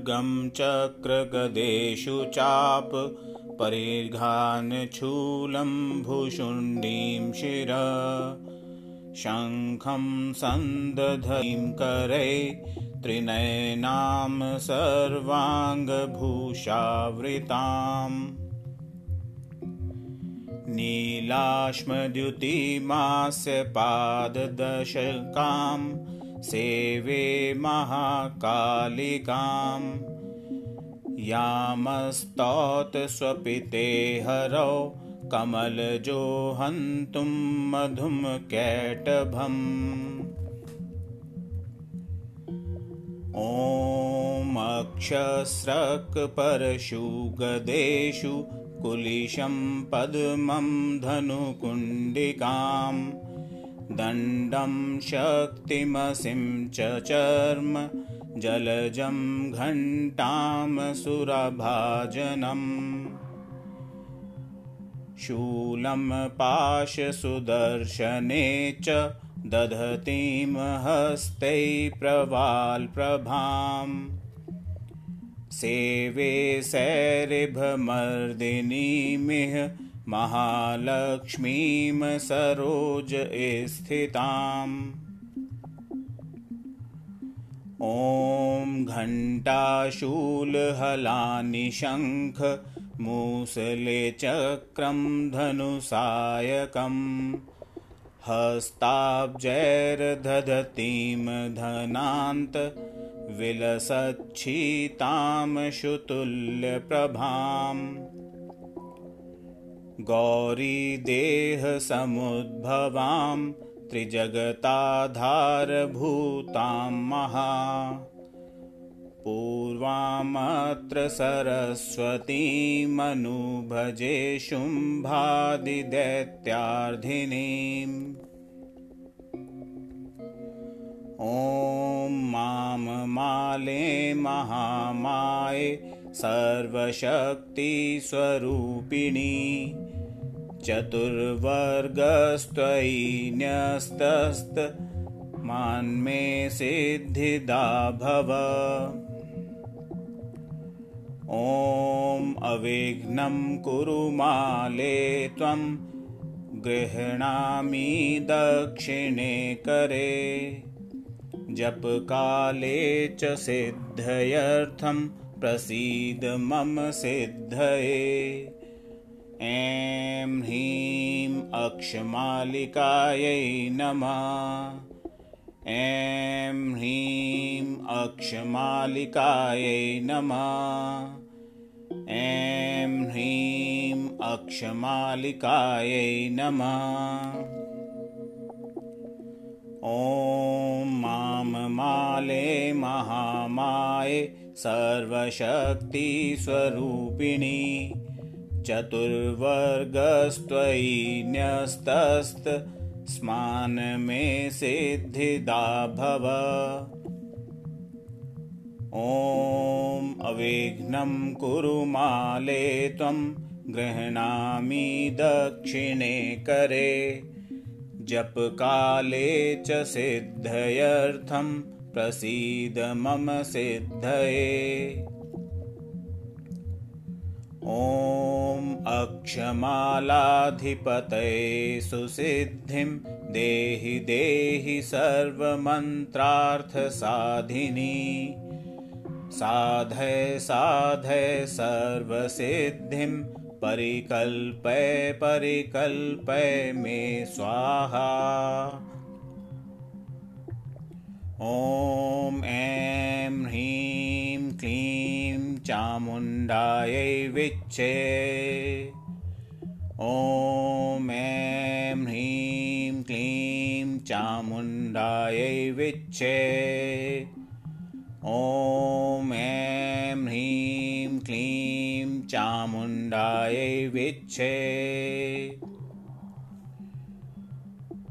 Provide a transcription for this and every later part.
खड्गं चक्रगदेषु चाप भुशुण्डीं शिर। शङ्खं सन्दधीं करे त्रिनयनां सर्वाङ्गभूषावृताम्। नीलाश्मद्युतिमास्य पाददशकां सेवे महाकालिकां यामस्तौत स्वपिते हरौ कमलजो हन्तुं मधुं कैटभम्। ॐक्षस्रक्परशु गदेषु कुलिशं पद्मं धनुकुण्डिकां दण्डं शक्तिमसिं च चर्म जलजं घण्टां सुरभाजनम् शूलं पाशसुदर्शने च दधतीं हस्तै प्रवाल्प्रभाम् सेवे सैरिभमर्दिनीमिह महालक्ष्मीं सरोज स्थिताम्। ॐ घण्टाशूलहलानि चक्रं धनुसायकम्। हस्ताब्जैर्दधतीं धनान्त विलसच्छीतां शुतुल्यप्रभाम् गौरीदेहसमुद्भवां त्रिजगताधारभूतां महा। पूर्वामत्र सरस्वतीमनुभजे शुम्भादिदैत्यार्धिनीम् ॐ मां माले महामाये सर्वशक्तिस्वरूपिणी चतुर्वर्गस्त्वयि न्यस्तस्त मान्मे सिद्धिदा भव ॐ अविघ्नं कुरु माले त्वं गृह्णामि दक्षिणे करे जपकाले च सिद्धयर्थं प्रसीद मम सिद्धये। ऐं ह्रीं अक्षमालिकायै नमः। ऐं ह्रीं अक्षमालिकायै नमः। ऐं ह्रीं अक्षमालिकायै नमः ॐ मां माले महामाये सर्वशक्तिस्वरूपिणी चतुर्वर्गस्त्वयि न्यस्तस्त स्मान् मे सिद्धिदा भव ॐ अविघ्नं कुरु माले त्वं गृह्णामि दक्षिणे करे जपकाले च सिद्धयर्थं प्रसीद मम सिद्धये। ॐ अक्षमालाधिपतये सुसिद्धिं देहि देहि सर्वमन्त्रार्थसाधिनी। साधय साधय सर्वसिद्धिं परिकल्पय परिकल्पय मे स्वाहा। ॐ ऐं ह्रीं क्लीं चामुण्डायै विच्छे। ॐ ऐं ह्रीं क्लीं चामुण्डायै विच्छे ॐ ऐं ह्रीं क्लीं चामुण्डायै विच्छे।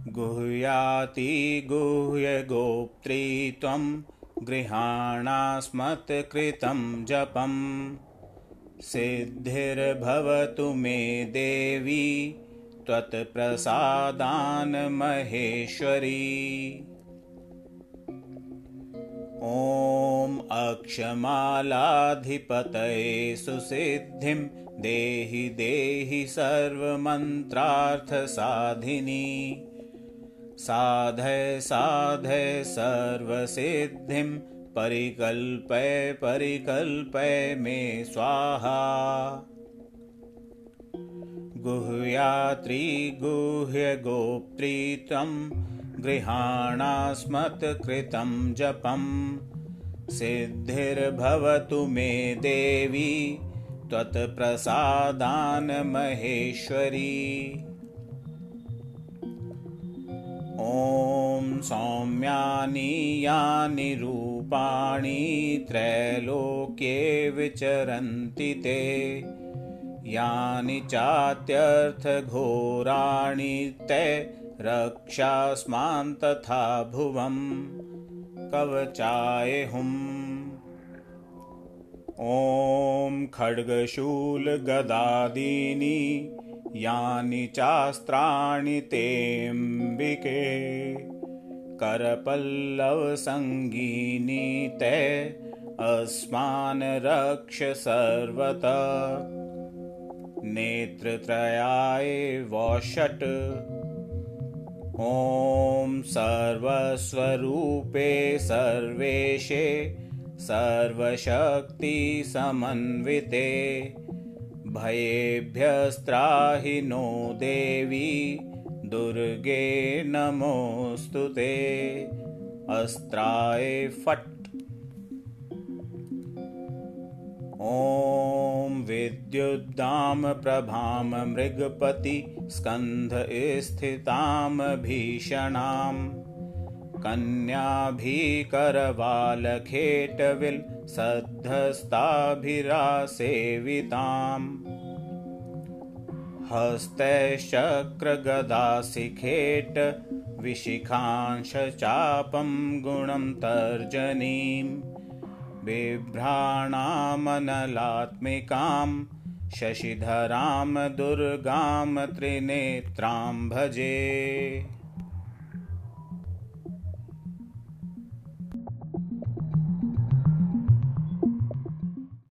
गुह्याति गुह्यगोप्त्री त्वं गृहाणास्मत्कृतं जपं। सिद्धिर्भवतु मे देवी त्वत्प्रसादान् महेश्वरी ॐ अक्षमालाधिपतये सुसिद्धिं देहि देहि सर्वमन्त्रार्थसाधिनी। साधय साधय सर्वसिद्धिं परिकल्पय परिकल्पय मे स्वाहा गुह्यात्रिगुह्यगोप्त्री त्वं गृहाणास्मत्कृतं जपं। सिद्धिर्भवतु मे देवी त्वत्प्रसादान्महेश्वरी ॐ सौम्यानि यानि रूपाणि त्रैलोक्ये विचरन्ति ते यानि चात्यर्थघोराणि ते रक्षास्मान् तथा भुवं कवचाय हुम् ॐ खड्गशूलगदादीनि यानि चास्त्राणि तेऽम्बिके करपल्लवसङ्गीनि ते अस्मान् रक्ष सर्वत नेत्रत्रयाय वषट्। ॐ सर्वस्वरूपे सर्वेशे सर्वशक्तिसमन्विते। भयेभ्यस्त्राहि नो देवी दुर्गे नमोऽस्तु ते। अस्त्राय फट् ॐ विद्युद्दां प्रभां मृगपति स्कन्धस्थितां भीषणां कन्याभिकरवालखेटविल् सद्धस्ताभिरासेविताम्। हस्तैश्चक्रगदाशिखेट विशिखांशचापं गुणं तर्जनीम् बिभ्राणामनलात्मिकां शशिधरां दुर्गां त्रिनेत्रां भजे